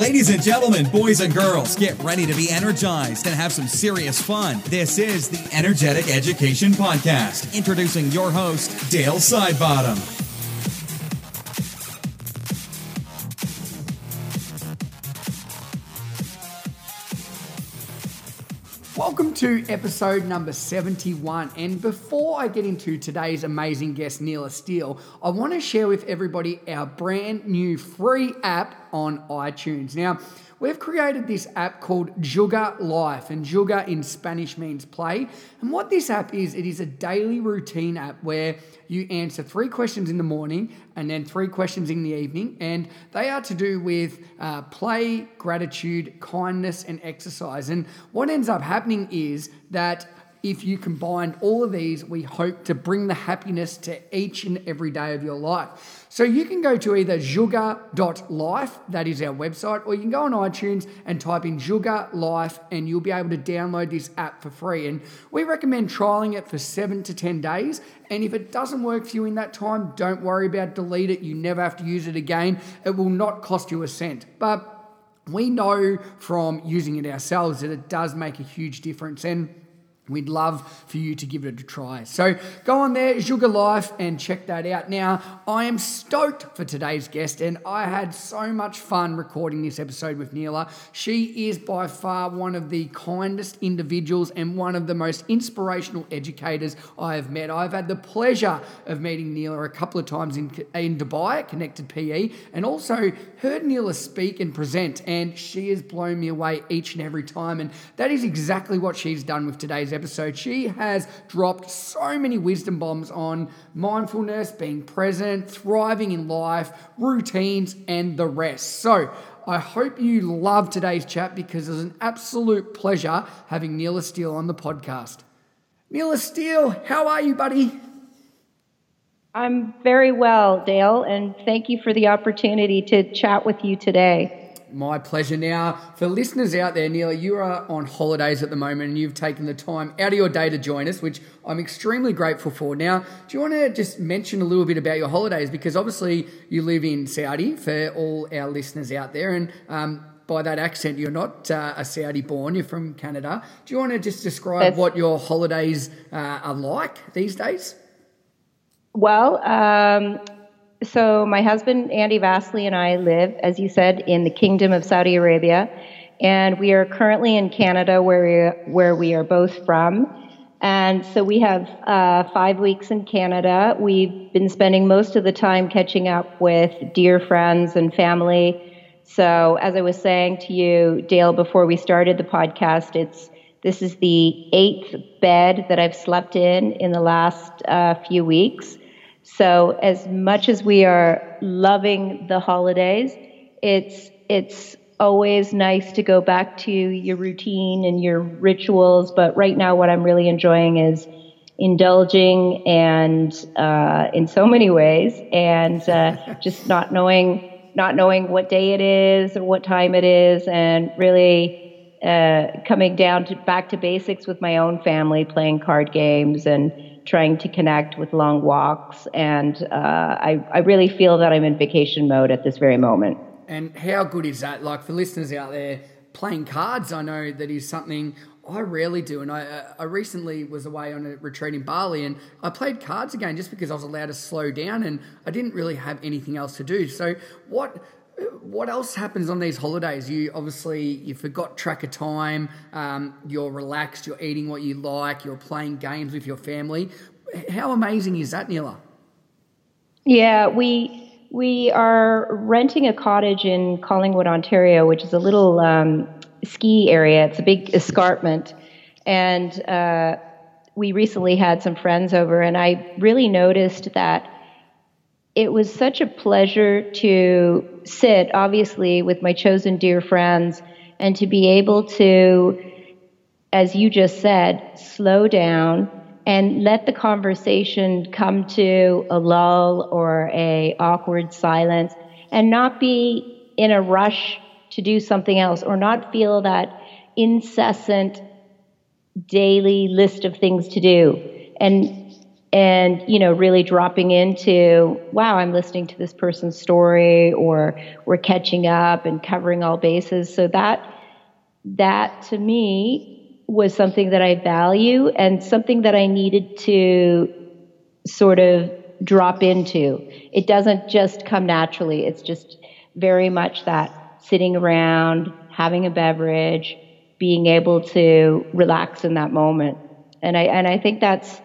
Ladies and gentlemen, boys and girls, get ready to be energized and have some serious fun. This is the Energetic Education Podcast. Introducing your host, Dale Sidebottom. Welcome to episode number 71. And before I get into today's amazing guest, Neela Steele, I want to share with everybody our brand new free app on iTunes. Now, we've created this app called Jugar Life, and jugar in Spanish means play. And what this app is, it is a daily routine app where you answer three questions in the morning and then three questions in the evening, and they are to do with uh, play, gratitude, kindness, and exercise. And what ends up happening is that if you combine all of these, we hope to bring the happiness to each and every day of your life. So you can go to either jugar.life, that is our website, or you can go on iTunes and type in Jugar Life and you'll be able to download this app for free. And we recommend trialing it for seven to 10 days. And if it doesn't work for you in that time, don't worry about delete it. You never have to use it again. It will not cost you a cent. But we know from using it ourselves that it does make a huge difference. And We'd love for you to give it a try. So go on there, Jugar Life, and check that out. Now, I am stoked for today's guest, and I had so much fun recording this episode with Neela. She is by far one of the kindest individuals and one of the most inspirational educators I have met. I've had the pleasure of meeting Neela a couple of times in, in Dubai at Connected PE, and also heard Neela speak and present, and she has blown me away each and every time. And that is exactly what she's done with today's episode episode, she has dropped so many wisdom bombs on mindfulness, being present, thriving in life, routines, and the rest. So, I hope you love today's chat because it's an absolute pleasure having Neela Steele on the podcast. Neela Steele, how are you, buddy? I'm very well, Dale, and thank you for the opportunity to chat with you today. My pleasure. Now, for listeners out there, Neela, you are on holidays at the moment and you've taken the time out of your day to join us, which I'm extremely grateful for. Now, do you want to just mention a little bit about your holidays? Because obviously you live in Saudi for all our listeners out there. And um, by that accent, you're not uh, a Saudi born, you're from Canada. Do you want to just describe That's... what your holidays uh, are like these days? Well, um, so my husband Andy Vasily and I live, as you said, in the Kingdom of Saudi Arabia, and we are currently in Canada, where we, where we are both from. And so we have uh, five weeks in Canada. We've been spending most of the time catching up with dear friends and family. So as I was saying to you, Dale, before we started the podcast, it's this is the eighth bed that I've slept in in the last uh, few weeks. So as much as we are loving the holidays, it's it's always nice to go back to your routine and your rituals. But right now, what I'm really enjoying is indulging and uh, in so many ways, and uh, just not knowing not knowing what day it is or what time it is, and really uh, coming down to back to basics with my own family, playing card games and trying to connect with long walks. And uh, I, I really feel that I'm in vacation mode at this very moment. And how good is that? Like for listeners out there, playing cards, I know that is something I rarely do. And I, uh, I recently was away on a retreat in Bali and I played cards again just because I was allowed to slow down and I didn't really have anything else to do. So, what what else happens on these holidays? You obviously you forgot track of time. Um, you're relaxed. You're eating what you like. You're playing games with your family. How amazing is that, Neela? Yeah, we we are renting a cottage in Collingwood, Ontario, which is a little um, ski area. It's a big escarpment, and uh, we recently had some friends over, and I really noticed that it was such a pleasure to sit, obviously, with my chosen dear friends and to be able to, as you just said, slow down and let the conversation come to a lull or a awkward silence and not be in a rush to do something else or not feel that incessant daily list of things to do. And and you know really dropping into wow i'm listening to this person's story or we're catching up and covering all bases. So that that to me was something that i value and something that i needed to sort of drop into. It doesn't just come naturally. It's just very much that sitting around having a beverage being able to relax in that moment. And i and i think that's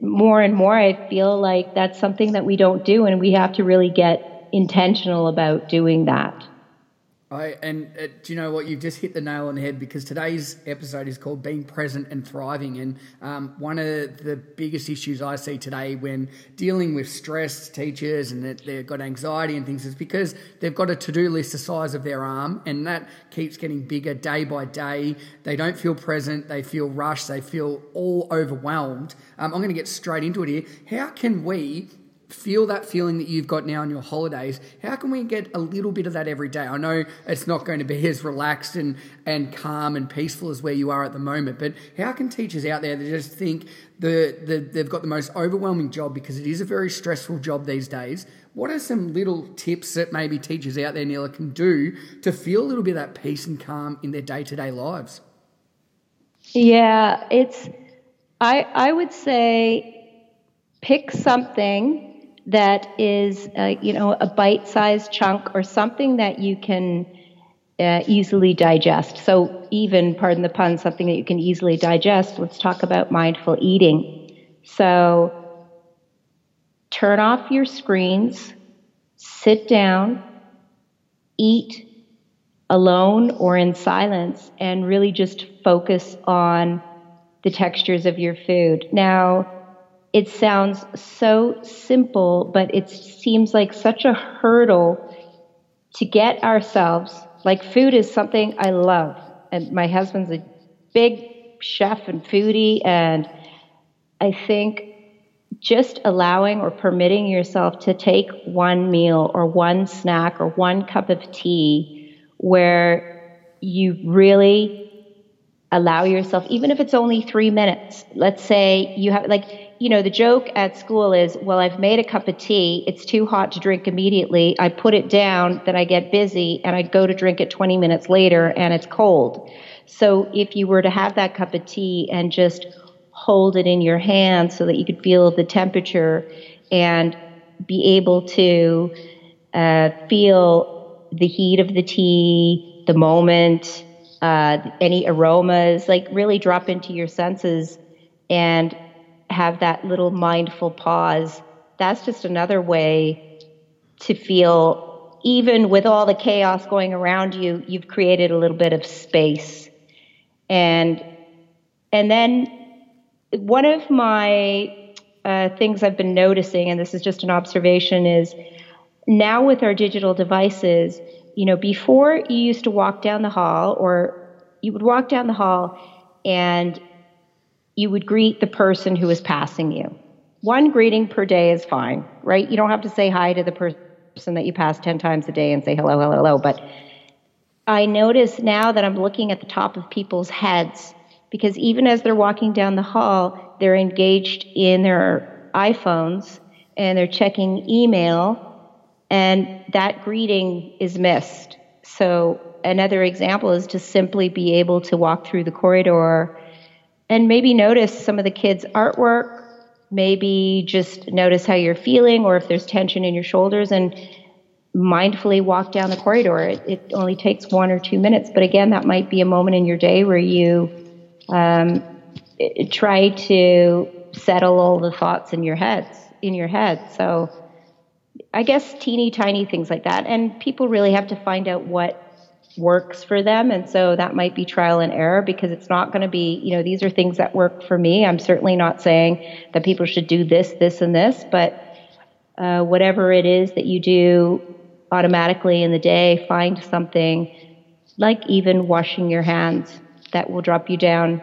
more and more I feel like that's something that we don't do, and we have to really get intentional about doing that. I, and uh, do you know what? You've just hit the nail on the head because today's episode is called Being Present and Thriving. And um, one of the biggest issues I see today when dealing with stressed teachers and they've got anxiety and things is because they've got a to do list the size of their arm and that keeps getting bigger day by day. They don't feel present, they feel rushed, they feel all overwhelmed. Um, I'm going to get straight into it here. How can we feel that feeling that you've got now on your holidays. How can we get a little bit of that every day? I know it's not going to be as relaxed and, and calm and peaceful as where you are at the moment, but how can teachers out there that just think the, the, they've got the most overwhelming job because it is a very stressful job these days? What are some little tips that maybe teachers out there, Neela, can do to feel a little bit of that peace and calm in their day to day lives? Yeah, it's, I, I would say pick something that is, you know, a bite-sized chunk or something that you can uh, easily digest. So even, pardon the pun, something that you can easily digest. Let's talk about mindful eating. So turn off your screens, sit down, eat alone or in silence, and really just focus on the textures of your food. Now, it sounds so simple, but it seems like such a hurdle to get ourselves. Like food is something I love, and my husband's a big chef and foodie, and I think just allowing or permitting yourself to take one meal or one snack or one cup of tea where you really allow yourself, even if it's only three minutes. Let's say you have, like, you know, the joke at school is, well, I've made a cup of tea. It's too hot to drink immediately. I put it down, then I get busy and I go to drink it 20 minutes later and it's cold. So if you were to have that cup of tea and just hold it in your hand so that you could feel the temperature and be able to uh, feel the heat of the tea, the moment, uh, any aromas, like really drop into your senses and have that little mindful pause, that's just another way to feel, even with all the chaos going around you, you've created a little bit of space. And, and then one of my uh, things I've been noticing, and this is just an observation, is now with our digital devices, you know, before you used to walk down the hall or you would walk down the hall and you would greet the person who is passing you. One greeting per day is fine, right? You don't have to say hi to the person that you pass 10 times a day and say hello, hello, hello. But I notice now that I'm looking at the top of people's heads because even as they're walking down the hall, they're engaged in their iPhones and they're checking email, and that greeting is missed. So, another example is to simply be able to walk through the corridor and maybe notice some of the kids' artwork, maybe just notice how you're feeling or if there's tension in your shoulders and mindfully walk down the corridor. It, it only takes one or two minutes, but again, that might be a moment in your day where you um, try to settle all the thoughts in your heads in your head. So I guess teeny tiny things like that. And people really have to find out what works for them. And so that might be trial and error because it's not going to be, you know, these are things that work for me. I'm certainly not saying that people should do this, this, and this, but uh, whatever it is that you do automatically in the day, find something like even washing your hands that will drop you down.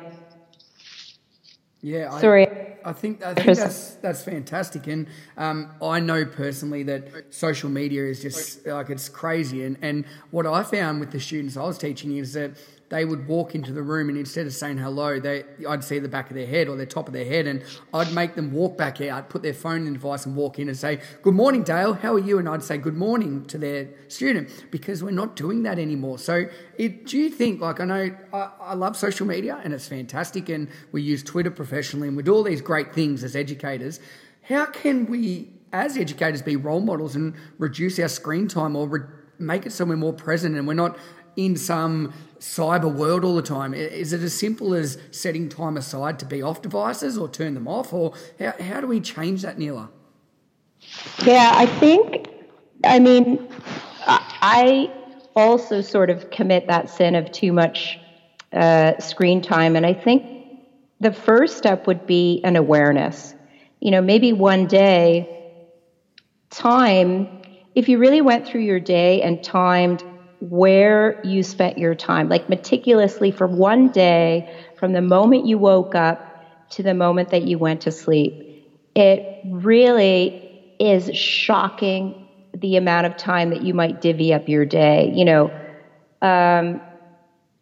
Yeah. Sorry. I think I think that's that's fantastic, and um, I know personally that social media is just like it's crazy. And and what I found with the students I was teaching is that they would walk into the room and instead of saying hello, they I'd see the back of their head or the top of their head, and I'd make them walk back out, put their phone in the device, and walk in and say, "Good morning, Dale. How are you?" And I'd say, "Good morning" to their student because we're not doing that anymore. So, it, do you think like I know I, I love social media and it's fantastic, and we use Twitter professionally, and we do all these great things as educators. How can we, as educators, be role models and reduce our screen time or re- make it so we're more present and we're not in some cyber world all the time? Is it as simple as setting time aside to be off devices or turn them off? Or how, how do we change that, Neela? Yeah, I think, I mean, I also sort of commit that sin of too much uh, screen time. And I think the first step would be an awareness. You know, maybe one day, time, if you really went through your day and timed where you spent your time, like meticulously for one day, from the moment you woke up to the moment that you went to sleep. It really is shocking the amount of time that you might divvy up your day. You know, um,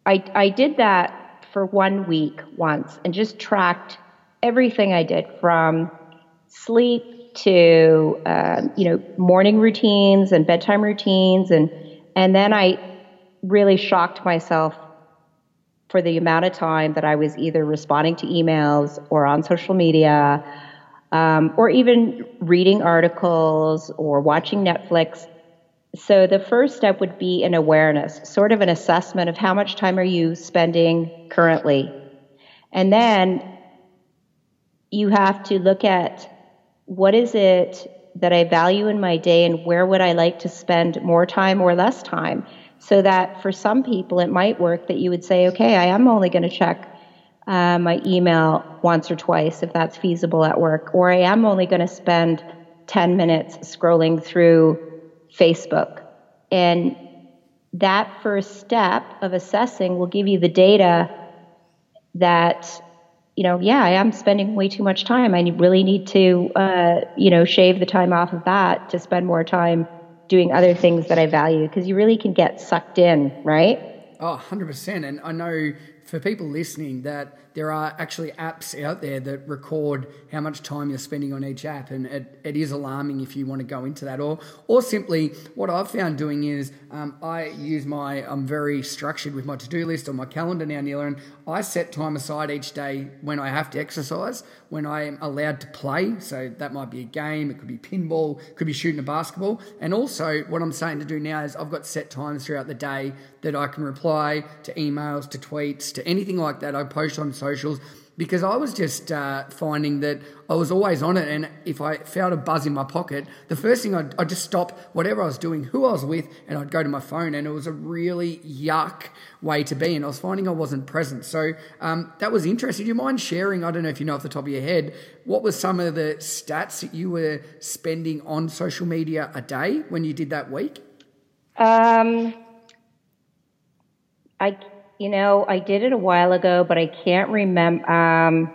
I, I did that for one week once and just tracked everything I did from sleep to, uh, you know, morning routines and bedtime routines and and then I really shocked myself for the amount of time that I was either responding to emails or on social media, um, or even reading articles or watching Netflix. So the first step would be an awareness, sort of an assessment of how much time are you spending currently. And then you have to look at what is it that I value in my day and where would I like to spend more time or less time. So that for some people, it might work that you would say, okay, I am only going to check uh, my email once or twice if that's feasible at work, or I am only going to spend 10 minutes scrolling through Facebook. And that first step of assessing will give you the data that you know, yeah, I am spending way too much time. I really need to, uh, you know, shave the time off of that to spend more time doing other things that I value because you really can get sucked in, right? Oh, 100%. And I know for people listening that there are actually apps out there that record how much time you're spending on each app, and it, it is alarming if you want to go into that. Or, or simply, what I've found doing is um, I use my, I'm very structured with my to do list on my calendar now, Neela, and I set time aside each day when I have to exercise, when I am allowed to play. So that might be a game, it could be pinball, could be shooting a basketball. And also, what I'm saying to do now is I've got set times throughout the day that I can reply to emails, to tweets, to anything like that I post on socials because I was just uh, finding that I was always on it. And if I felt a buzz in my pocket, the first thing I'd, I'd, just stop whatever I was doing, who I was with, and I'd go to my phone. And it was a really yuck way to be. And I was finding I wasn't present. So um, that was interesting. Do you mind sharing? I don't know if you know off the top of your head, what were some of the stats that you were spending on social media a day when you did that week? Um, I you know, I did it a while ago, but I can't remember. Um,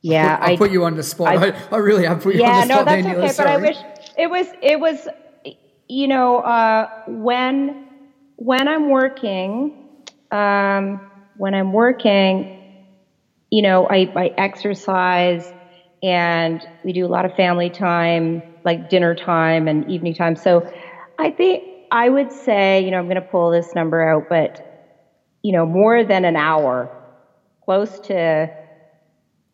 yeah, I, I put you on the spot. I, I, really have put you yeah, on the spot. Yeah, no, that's okay. But I wish it was. It was. You know, uh, when when I'm working, um, when I'm working, you know, I, I exercise and we do a lot of family time, like dinner time and evening time. So I think I would say, you know, I'm going to pull this number out, but you know, more than an hour, close to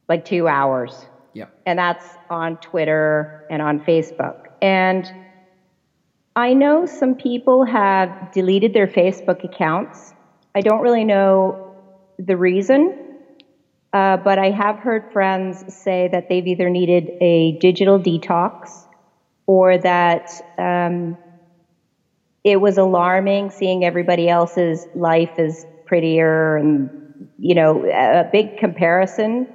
like two hours. Yeah. And that's on Twitter and on Facebook. And I know some people have deleted their Facebook accounts. I don't really know the reason, uh, but I have heard friends say that they've either needed a digital detox or that um, it was alarming seeing everybody else's life as prettier and, you know, a big comparison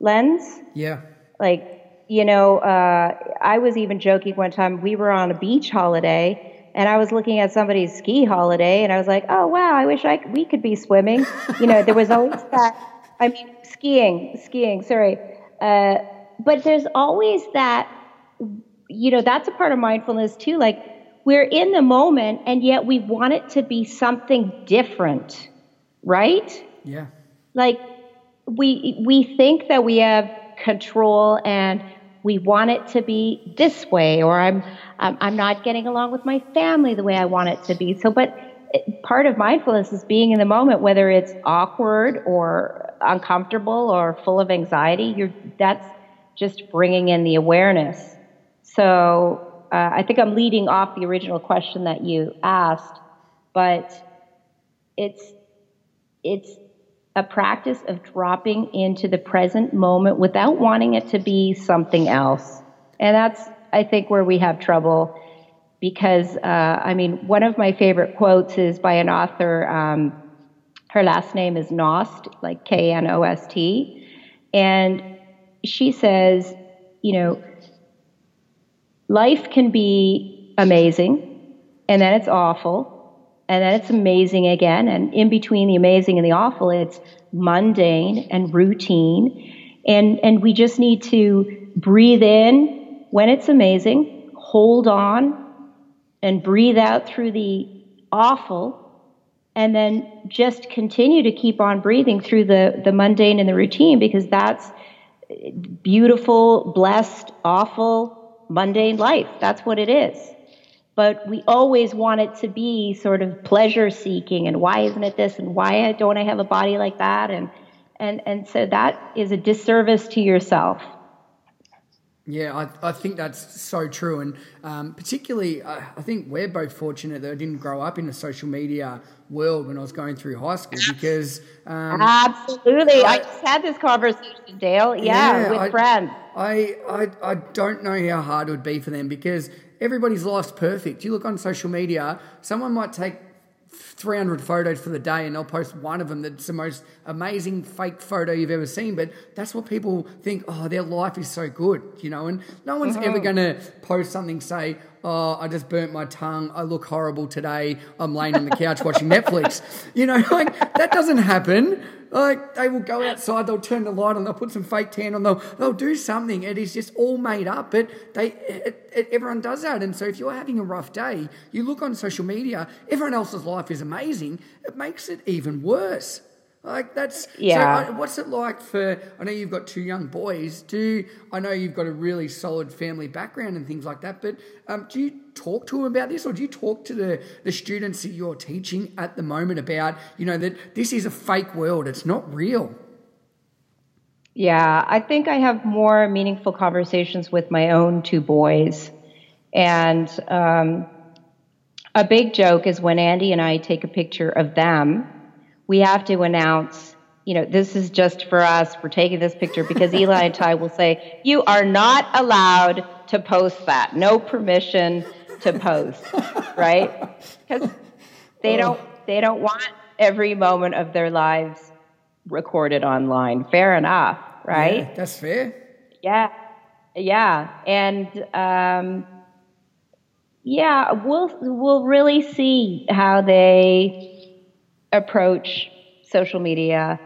lens. Yeah. Like, you know, uh, I was even joking one time, we were on a beach holiday and I was looking at somebody's ski holiday and I was like, oh, wow, I wish I, we could be swimming. you know, there was always that, I mean, skiing, skiing, sorry. uh, but there's always that, you know, that's a part of mindfulness too. Like we're in the moment and yet we want it to be something different, right? Yeah. Like we, we think that we have control and we want it to be this way, or I'm, I'm, I'm not getting along with my family the way I want it to be. So, but eh, part of mindfulness is being in the moment, whether it's awkward or uncomfortable or full of anxiety. You're, that's just bringing in the awareness. So uh, I think I'm leading off the original question that you asked, but it's it's a practice of dropping into the present moment without wanting it to be something else, and that's I think where we have trouble because uh, I mean one of my favorite quotes is by an author. Um, her last name is Knost, like K N O S T, and she says, you know, life can be amazing and then it's awful and then it's amazing again. And in between the amazing and the awful, it's mundane and routine. And, and we just need to breathe in when it's amazing, hold on and breathe out through the awful and then just continue to keep on breathing through the, the mundane and the routine because that's beautiful, blessed, awful, mundane life. That's what it is. But we always want it to be sort of pleasure seeking and why isn't it this and why don't I have a body like that? And, and, and so that is a disservice to yourself. Yeah, I, I think that's so true. And um, particularly, uh, I think we're both fortunate that I didn't grow up in a social media world when I was going through high school because. Um, Absolutely. I, I, just had this conversation, Dale. Yeah, yeah with I, friends. I, I, I don't know how hard it would be for them because everybody's life's perfect. You look on social media, someone might take 300 photos for the day and they'll post one of them that's the most amazing fake photo you've ever seen. But that's what people think, oh, their life is so good, you know? And no one's ever mm-hmm. going to post something, say, oh, I just burnt my tongue. I look horrible today. I'm laying on the couch watching Netflix. You know, like that doesn't happen. Like they will go outside, they'll turn the light on, they'll put some fake tan on, they'll they'll do something. It is just all made up, but they it, it, everyone does that. And so if you're having a rough day, you look on social media, everyone else's life is amazing. It makes it even worse. Like that's yeah. So what's it like for? I know you've got two young boys. Do I know you've got a really solid family background and things like that? But um, do you talk to them about this, or do you talk to the the students that you're teaching at the moment about you know that this is a fake world? It's not real. Yeah, I think I have more meaningful conversations with my own two boys, and um, a big joke is when Andy and I take a picture of them we have to announce, you know, this is just for us. We're taking this picture because Eli and Ty will say, you are not allowed to post that. No permission to post, right? Because they don't they don't want every moment of their lives recorded online. Fair enough, right? Yeah, that's fair. Yeah, yeah, and um, yeah, we'll we'll really see how they approach social media.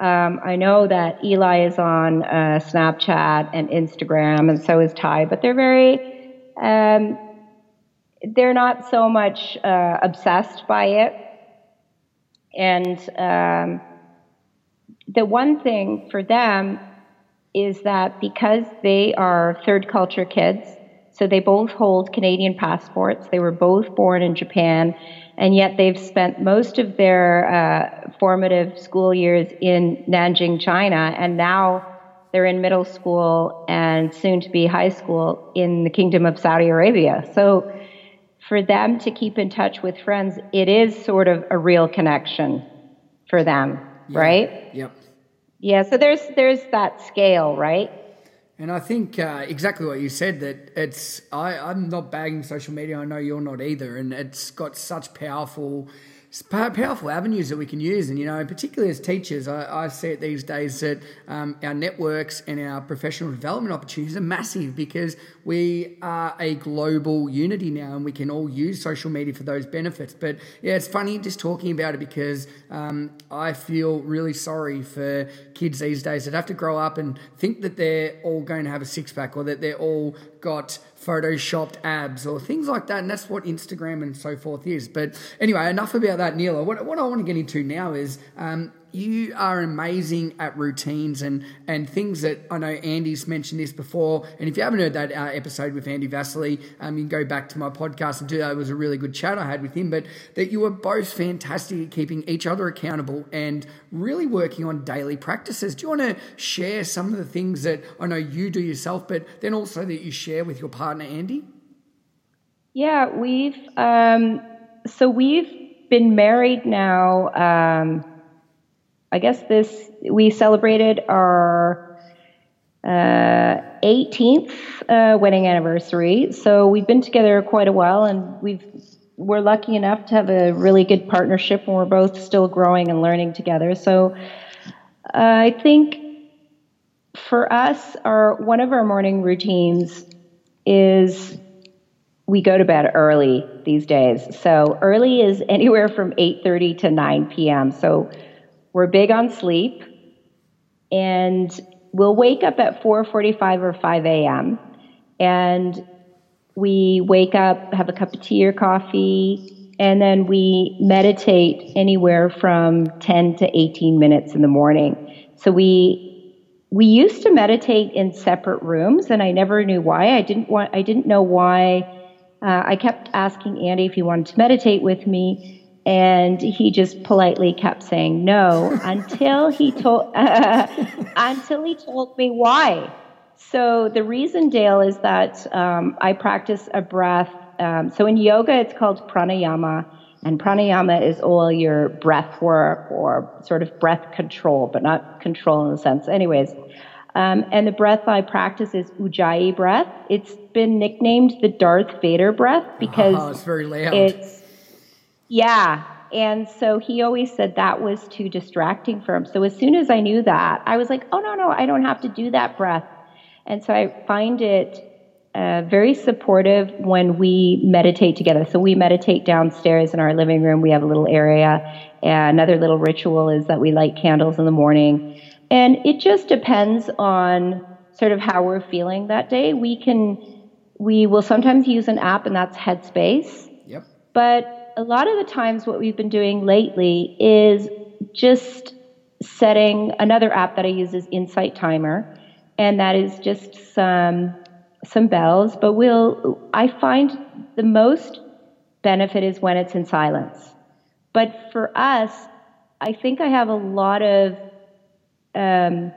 Um, I know that Eli is on uh, Snapchat and Instagram, and so is Ty, but they're very, um, they're not so much uh, obsessed by it. And um, the one thing for them is that because they are third culture kids, so they both hold Canadian passports, they were both born in Japan and yet they've spent most of their uh, formative school years in Nanjing, China, and now they're in middle school and soon to be high school in the Kingdom of Saudi Arabia. So for them to keep in touch with friends, it is sort of a real connection for them, yeah. right? Yep. Yeah, so there's there's that scale, right? And I think uh, exactly what you said that it's, I, I'm not bagging social media. I know you're not either. And it's got such powerful powerful avenues that we can use. And, you know, particularly as teachers, I, I see it these days that um, our networks and our professional development opportunities are massive because we are a global unity now and we can all use social media for those benefits. But yeah, it's funny just talking about it because um, I feel really sorry for kids these days that have to grow up and think that they're all going to have a six pack or that they're all got photoshopped abs or things like that. And that's what Instagram and so forth is. But anyway, enough about that, Neela. What, what I want to get into now is um, you are amazing at routines and and things that I know Andy's mentioned this before. And if you haven't heard that uh, episode with Andy Vasily, um, you can go back to my podcast and do that. It was a really good chat I had with him. But that you were both fantastic at keeping each other accountable and really working on daily practices. Do you want to share some of the things that I know you do yourself, but then also that you share with your partner Andy? Yeah, we've um, so we've been married now. Um, I guess this we celebrated our uh, 18th uh, wedding anniversary. So we've been together quite a while, and we've we're lucky enough to have a really good partnership, and we're both still growing and learning together. So uh, I think for us, our one of our morning routines is we go to bed early these days. So early is anywhere from 8:30 to 9 p.m. So we're big on sleep, and we'll wake up at 4:45 or 5 a.m. and we wake up, have a cup of tea or coffee, and then we meditate anywhere from 10 to 18 minutes in the morning. So we we used to meditate in separate rooms, and I never knew why. I didn't want. I didn't know why. Uh, I kept asking Andy if he wanted to meditate with me, and he just politely kept saying no until he told uh, until he told me why. So the reason, Dale, is that um, I practice a breath. Um, so in yoga, it's called pranayama, and pranayama is all your breath work or sort of breath control, but not control in the sense. Anyways, um, and the breath I practice is Ujjayi breath. It's been nicknamed the Darth Vader breath because oh, it's very loud. It's yeah. And so he always said that was too distracting for him. So as soon as I knew that, I was like, oh, no, no, I don't have to do that breath. And so I find it uh, very supportive when we meditate together. So we meditate downstairs in our living room. We have a little area. And another little ritual is that we light candles in the morning. And it just depends on sort of how we're feeling that day. We can, we will sometimes use an app, and that's Headspace. Yep. But a lot of the times what we've been doing lately is just setting another app that I use is Insight Timer, and that is just some some bells. But we'll I find the most benefit is when it's in silence. But for us, I think I have a lot of um,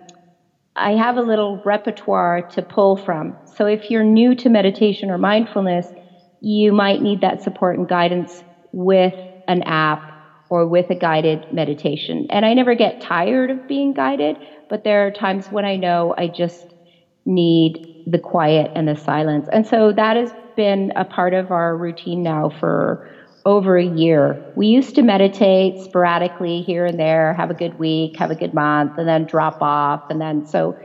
I have a little repertoire to pull from. So if you're new to meditation or mindfulness, you might need that support and guidance with an app or with a guided meditation. And I never get tired of being guided, but there are times when I know I just need the quiet and the silence. And so that has been a part of our routine now for over a year. We used to meditate sporadically here and there, have a good week, have a good month, and then drop off. And then so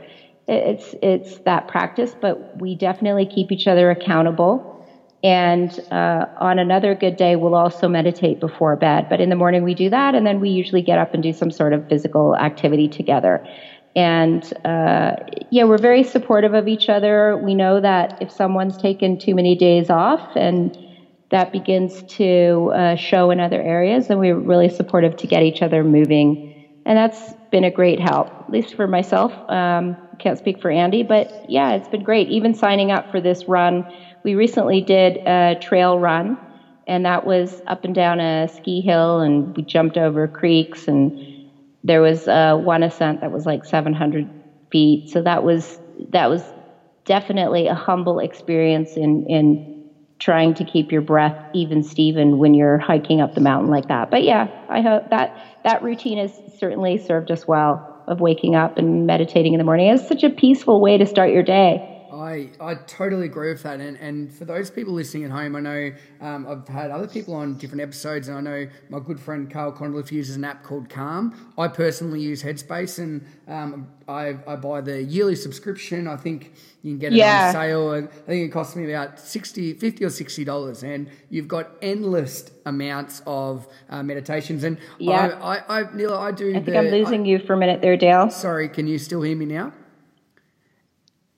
it's it's that practice, but we definitely keep each other accountable. And uh, on another good day, we'll also meditate before bed. But in the morning, we do that, and then we usually get up and do some sort of physical activity together. And uh, yeah, we're very supportive of each other. We know that if someone's taken too many days off and that begins to uh, show in other areas, then we're really supportive to get each other moving. And that's been a great help, at least for myself. Um, can't speak for Andy, but yeah, it's been great. Even signing up for this run we recently did a trail run, and that was up and down a ski hill, and we jumped over creeks, and there was uh, one ascent that was like 700 feet. So that was that was definitely a humble experience in in trying to keep your breath even Steven when you're hiking up the mountain like that. But yeah, I hope that that routine has certainly served us well of waking up and meditating in the morning. It's such a peaceful way to start your day. I, I totally agree with that. And, and for those people listening at home, I know um, I've had other people on different episodes, and I know my good friend Carl Condliffe uses an app called Calm. I personally use Headspace, and um, I, I buy the yearly subscription. I think you can get it yeah. on sale. I think it costs me about 60 50 or $60. And you've got endless amounts of uh, meditations. And yeah. I, I, I, Neela, I do I think the, I'm losing I, you for a minute there, Dale. Sorry, can you still hear me now?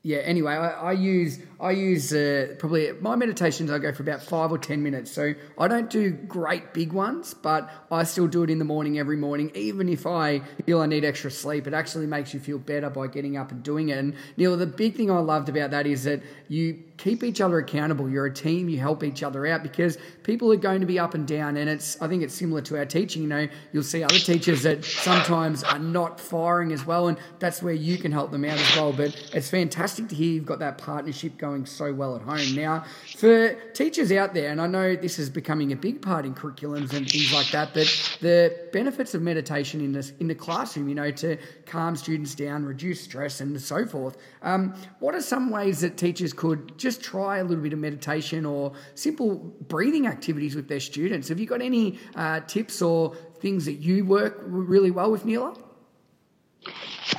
Yeah. Anyway, I, I use I use uh, probably my meditations. I go for about five or ten minutes. So I don't do great big ones, but I still do it in the morning every morning. Even if I feel I need extra sleep, it actually makes you feel better by getting up and doing it. And Neela, the big thing I loved about that is that you keep each other accountable. You're a team. You help each other out because people are going to be up and down. And it's I think it's similar to our teaching. You know, you'll see other teachers that sometimes are not firing as well, and that's where you can help them out as well. But it's fantastic to hear you've got that partnership going so well at home. Now, for teachers out there, and I know this is becoming a big part in curriculums and things like that, but the benefits of meditation in the, in the classroom, you know, to calm students down, reduce stress, and so forth. Um, what are some ways that teachers could just try a little bit of meditation or simple breathing activities with their students? Have you got any uh, tips or things that you work really well with, Neela?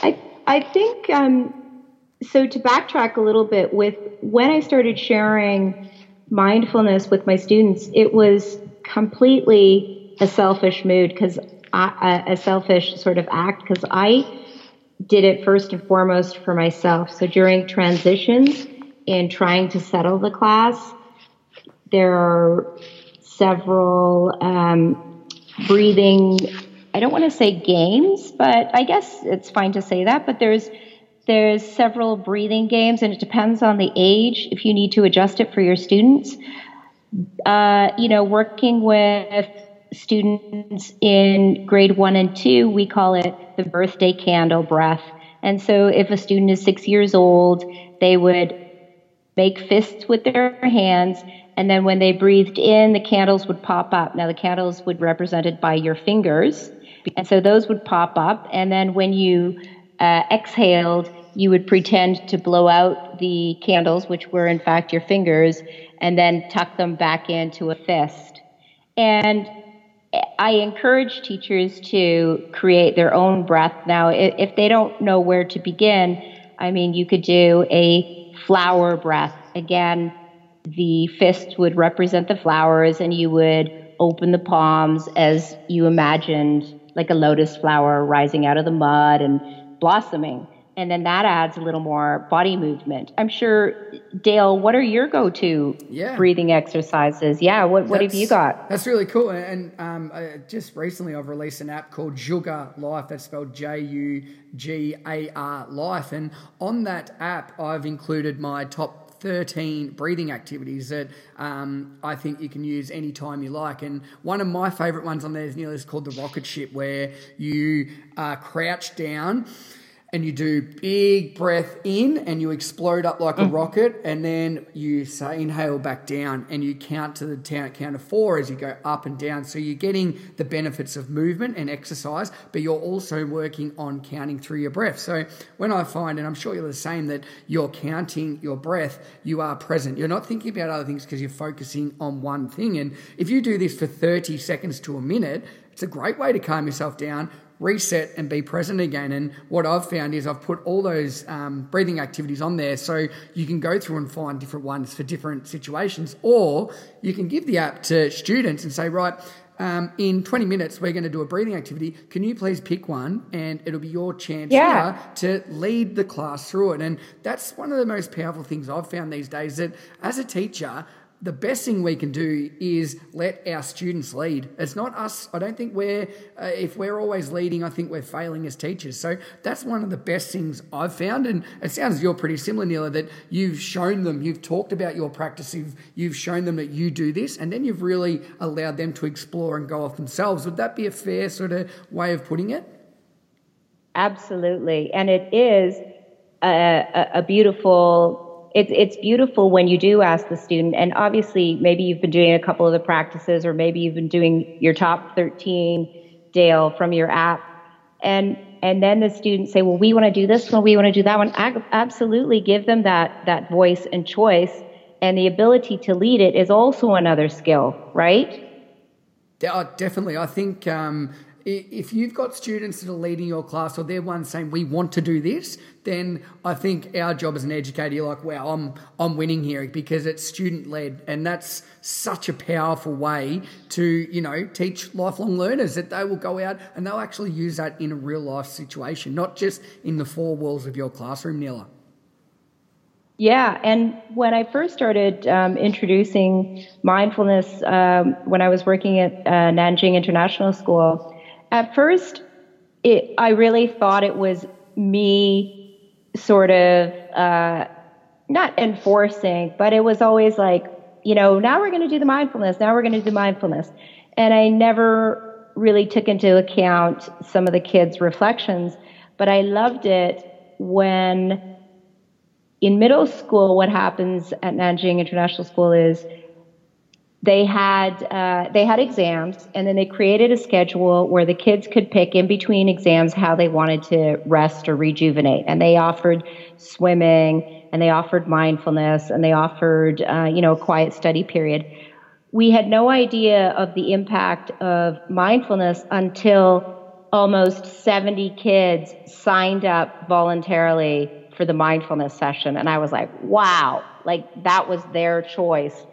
I, I think um, so to backtrack a little bit with when I started sharing mindfulness with my students, it was completely a selfish mood because a selfish sort of act because I did it first and foremost for myself. So during transitions in trying to settle the class, there are several um, breathing. I don't want to say games, but I guess it's fine to say that. But there's there's several breathing games, and it depends on the age if you need to adjust it for your students. Uh, you know, working with students in grade one and two, we call it the birthday candle breath. And so, if a student is six years old, they would make fists with their hands, and then when they breathed in, the candles would pop up. Now, the candles would represented by your fingers, and so those would pop up. And then when you uh, exhaled, you would pretend to blow out the candles, which were in fact your fingers, and then tuck them back into a fist. And I encourage teachers to create their own breath. Now, if they don't know where to begin, I mean, you could do a flower breath. Again, the fist would represent the flowers, and you would open the palms as you imagined, like a lotus flower rising out of the mud and blossoming and then that adds a little more body movement. I'm sure, Dale, what are your go-to yeah. breathing exercises? Yeah, what, what have you got? That's really cool. And um, just recently, I've released an app called Jugar Life. That's spelled J-U-G-A-R Life. And on that app, I've included my top 13 breathing activities that um, I think you can use anytime you like. And one of my favorite ones on there is, is called the rocket ship, where you uh, crouch down and you do big breath in and you explode up like mm. a rocket and then you say inhale back down and you count to the count of four as you go up and down. So you're getting the benefits of movement and exercise but you're also working on counting through your breath. So when i find and i'm sure you're the same that you're counting your breath you are present. You're not thinking about other things because you're focusing on one thing. And if you do this for 30 seconds to a minute it's a great way to calm yourself down reset and be present again. And what I've found is I've put all those um, breathing activities on there so you can go through and find different ones for different situations, or you can give the app to students and say, right, um, in 20 minutes, we're going to do a breathing activity. Can you please pick one? And it'll be your chance yeah. to lead the class through it. And that's one of the most powerful things I've found these days that as a teacher, the best thing we can do is let our students lead. It's not us. I don't think we're, uh, if we're always leading, I think we're failing as teachers. So that's one of the best things I've found. And it sounds you're pretty similar, Neela, that you've shown them, you've talked about your practice, you've, you've shown them that you do this, and then you've really allowed them to explore and go off themselves. Would that be a fair sort of way of putting it? Absolutely. And it is a, a, a beautiful it's it's beautiful when you do ask the student, and obviously maybe you've been doing a couple of the practices, or maybe you've been doing your top 13 Dale from your app, and and then the students say, well, we want to do this one, we want to do that one. Absolutely give them that, that voice and choice. And the ability to lead it is also another skill, right? Yeah, definitely. I think um, if you've got students that are leading your class or they're ones saying we want to do this, then I think our job as an educator, you're like, wow, I'm I'm winning here because it's student led, and that's such a powerful way to you know teach lifelong learners that they will go out and they'll actually use that in a real life situation, not just in the four walls of your classroom, Neela. Yeah, and when I first started um, introducing mindfulness um, when I was working at uh, Nanjing International School at first, it, I really thought it was me sort of uh, not enforcing, but it was always like, you know, now we're going to do the mindfulness, now we're going to do mindfulness. And I never really took into account some of the kids' reflections, but I loved it when in middle school, what happens at Nanjing International School is they had uh, they had exams and then they created a schedule where the kids could pick in between exams how they wanted to rest or rejuvenate. And they offered swimming and they offered mindfulness and they offered uh, you know a quiet study period. We had no idea of the impact of mindfulness until almost 70 kids signed up voluntarily for the mindfulness session. And i was like wow like that was their choice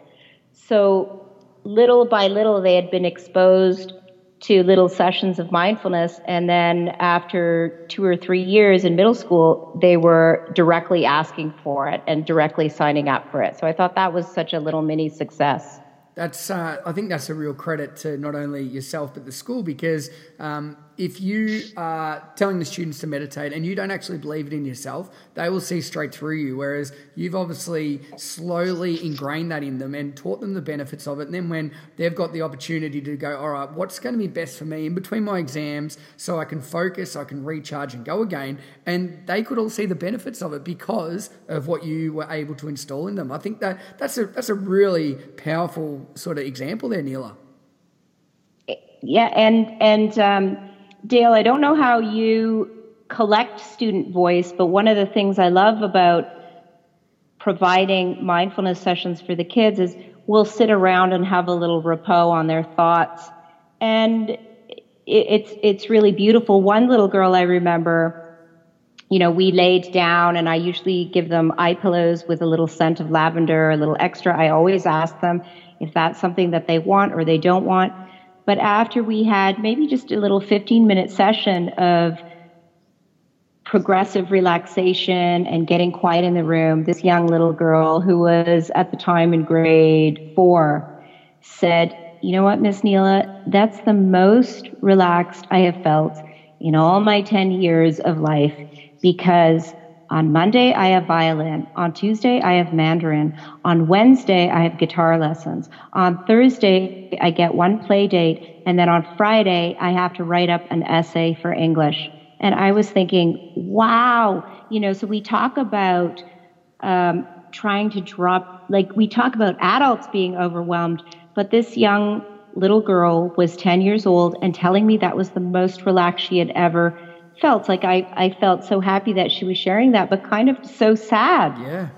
so little by little, they had been exposed to little sessions of mindfulness. And then after two or three years in middle school, they were directly asking for it and directly signing up for it. So I thought that was such a little mini success. That's, uh, I think that's a real credit to not only yourself but the school because um, if you are telling the students to meditate and you don't actually believe it in yourself, they will see straight through you. Whereas you've obviously slowly ingrained that in them and taught them the benefits of it. And then when they've got the opportunity to go, all right, what's going to be best for me in between my exams so I can focus, I can recharge and go again. And they could all see the benefits of it because of what you were able to install in them. I think that that's a, that's a really powerful sort of example there, Neela. Yeah, and and um, Dale, I don't know how you collect student voice, but one of the things I love about providing mindfulness sessions for the kids is we'll sit around and have a little repos on their thoughts. And it's, it's really beautiful. One little girl I remember, you know, we laid down and I usually give them eye pillows with a little scent of lavender, a little extra. I always ask them if that's something that they want or they don't want. But after we had maybe just a little 15 minute session of progressive relaxation and getting quiet in the room, this young little girl who was at the time in grade four said, You know what, Miss Neela, that's the most relaxed I have felt in all my 10 years of life because on Monday, I have violin. On Tuesday, I have Mandarin. On Wednesday, I have guitar lessons. On Thursday, I get one play date. And then on Friday, I have to write up an essay for English. And I was thinking, wow, you know, so we talk about um, trying to drop, like, we talk about adults being overwhelmed, but this young little girl was 10 years old and telling me that was the most relaxed she had ever felt. Like I, I felt so happy that she was sharing that, but kind of so sad. Yeah.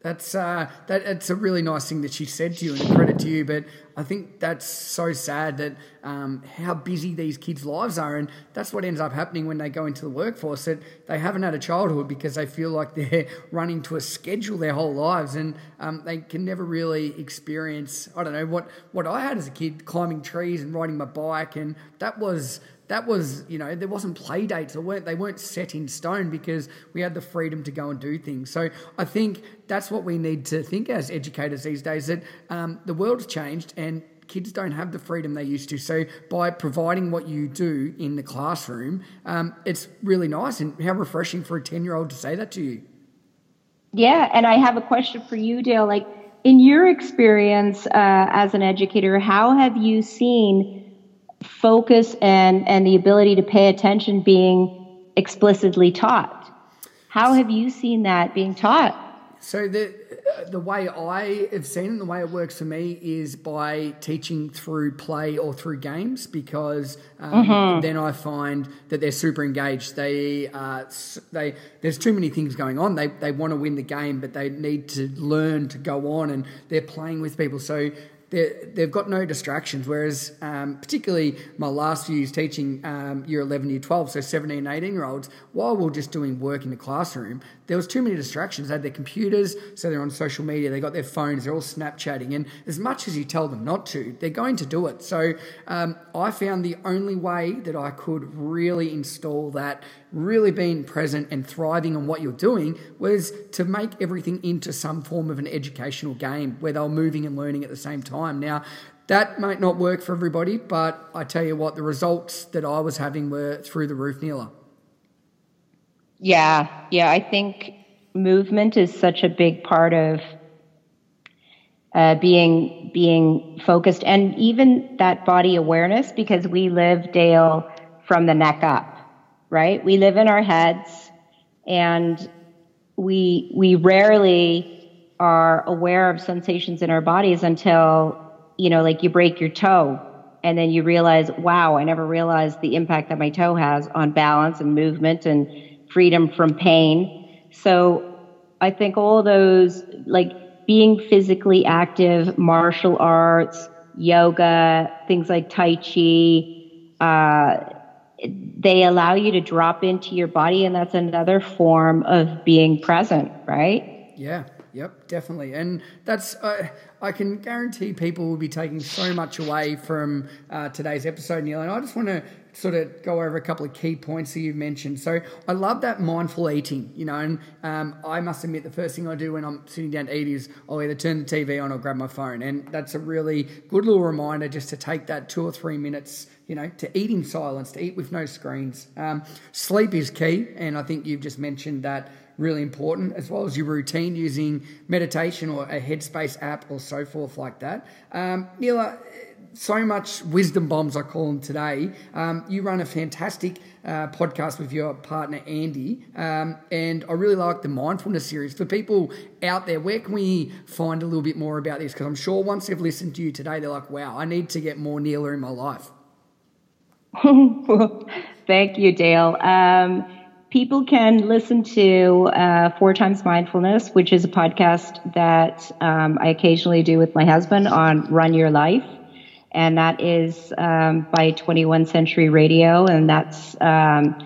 That's uh, that. It's a really nice thing that she said to you, and credit to you. But I think that's so sad that um, how busy these kids' lives are, and that's what ends up happening when they go into the workforce. That they haven't had a childhood because they feel like they're running to a schedule their whole lives, and um, they can never really experience. I don't know what what I had as a kid, climbing trees and riding my bike, and that was that was, you know, there wasn't play dates or weren't, they weren't set in stone because we had the freedom to go and do things. So I think that's what we need to think as educators these days that um, the world's changed and kids don't have the freedom they used to. So by providing what you do in the classroom, um, it's really nice and how refreshing for a 10 year old to say that to you. Yeah. And I have a question for you, Dale. Like, in your experience uh, as an educator, how have you seen focus and, and the ability to pay attention being explicitly taught. How have you seen that being taught? So the the way I have seen it, the way it works for me is by teaching through play or through games because um, mm-hmm. then I find that they're super engaged. They uh, they there's too many things going on. They they want to win the game, but they need to learn to go on, and they're playing with people. So they've got no distractions. Whereas, um, particularly my last few years teaching um, year 11, year 12, so 17 18 year olds, while we are just doing work in the classroom, there was too many distractions. They had their computers, so they're on social media, they got their phones, they're all Snapchatting. And as much as you tell them not to, they're going to do it. So um, I found the only way that I could really install that really being present and thriving on what you're doing was to make everything into some form of an educational game where they're moving and learning at the same time. Now, that might not work for everybody, but I tell you what, the results that I was having were through the roof, Neela. Yeah, yeah, I think movement is such a big part of uh, being being focused, and even that body awareness, because we live Dale from the neck up right? We live in our heads and we we rarely are aware of sensations in our bodies until, you know, like you break your toe and then you realize, wow, I never realized the impact that my toe has on balance and movement and freedom from pain. So I think all those like being physically active, martial arts, yoga, things like Tai Chi, uh, they allow you to drop into your body and that's another form of being present right? Yeah yep definitely. And that's uh, i can guarantee people will be taking so much away from uh, today's episode neil. And i just want to sort of go over a couple of key points that you've mentioned. So I love that mindful eating, you know, and um, I must admit the first thing I do when I'm sitting down to eat is I'll either turn the TV on or grab my phone. And that's a really good little reminder just to take that two or three minutes, you know, to eat in silence, to eat with no screens. Um, sleep is key. And I think you've just mentioned that really important, as well as your routine using meditation or a Headspace app or so forth like that. Um, so much wisdom bombs, I call them today. Um, you run a fantastic uh, podcast with your partner, Andy, um, and I really like the mindfulness series. For people out there, where can we find a little bit more about this? Because I'm sure once they've listened to you today, they're like, wow, I need to get more Neela in my life. Thank you, Dale. Um, people can listen to uh, Four Times Mindfulness, which is a podcast that um, I occasionally do with my husband on Run Your Life and that is um, by 21 Century Radio, and that's um,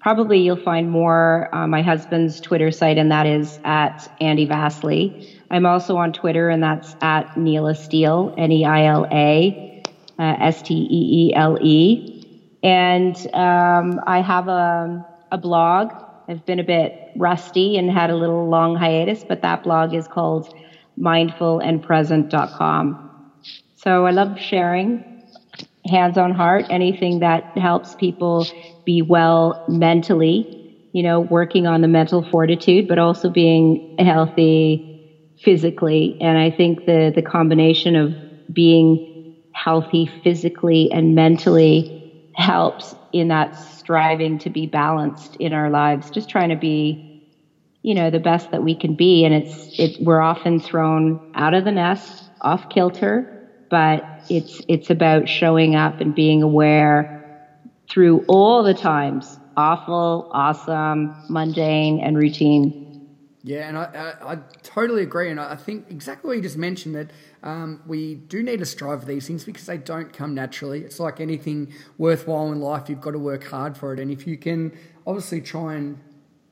probably you'll find more on my husband's Twitter site, and that is at Andy Vasley. I'm also on Twitter, and that's at Neela Steele, N E I L A uh, S T E E L E. And um, I have a, a blog. I've been a bit rusty and had a little long hiatus, but that blog is called mindfulandpresent.com. So I love sharing hands on heart, anything that helps people be well mentally, you know, working on the mental fortitude, but also being healthy physically. And I think the, the combination of being healthy physically and mentally helps in that striving to be balanced in our lives, just trying to be, you know, the best that we can be. And it's, it, we're often thrown out of the nest, off kilter, but it's it's about showing up and being aware through all the times awful awesome mundane and routine. Yeah and i, I, I totally agree and i think exactly what you just mentioned that um, we do need to strive for these things because they don't come naturally. It's like anything worthwhile in life you've got to work hard for it and if you can obviously try and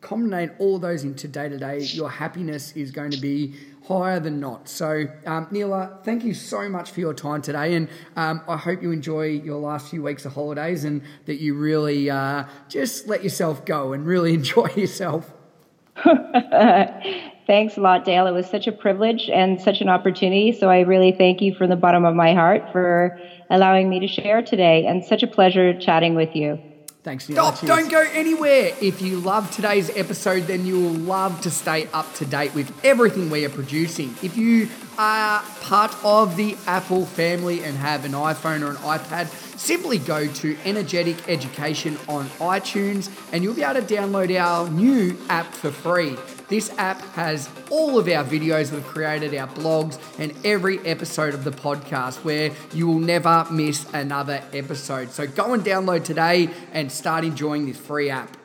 combine all those into day to day your happiness is going to be higher than not. So, um, Neela, thank you so much for your time today, and um, I hope you enjoy your last few weeks of holidays and that you really uh, just let yourself go and really enjoy yourself. Thanks a lot, Dale. It was such a privilege and such an opportunity. So I really thank you from the bottom of my heart for allowing me to share today, and such a pleasure chatting with you. Thanks, Neil. Stop, don't go anywhere. If you love today's episode, then you will love to stay up to date with everything we are producing. If you are part of the Apple family and have an iPhone or an iPad, simply go to Energetic Education on iTunes and you'll be able to download our new app for free. This app has all of our videos we've created, our blogs, and every episode of the podcast where you will never miss another episode. So go and download today and start enjoying this free app.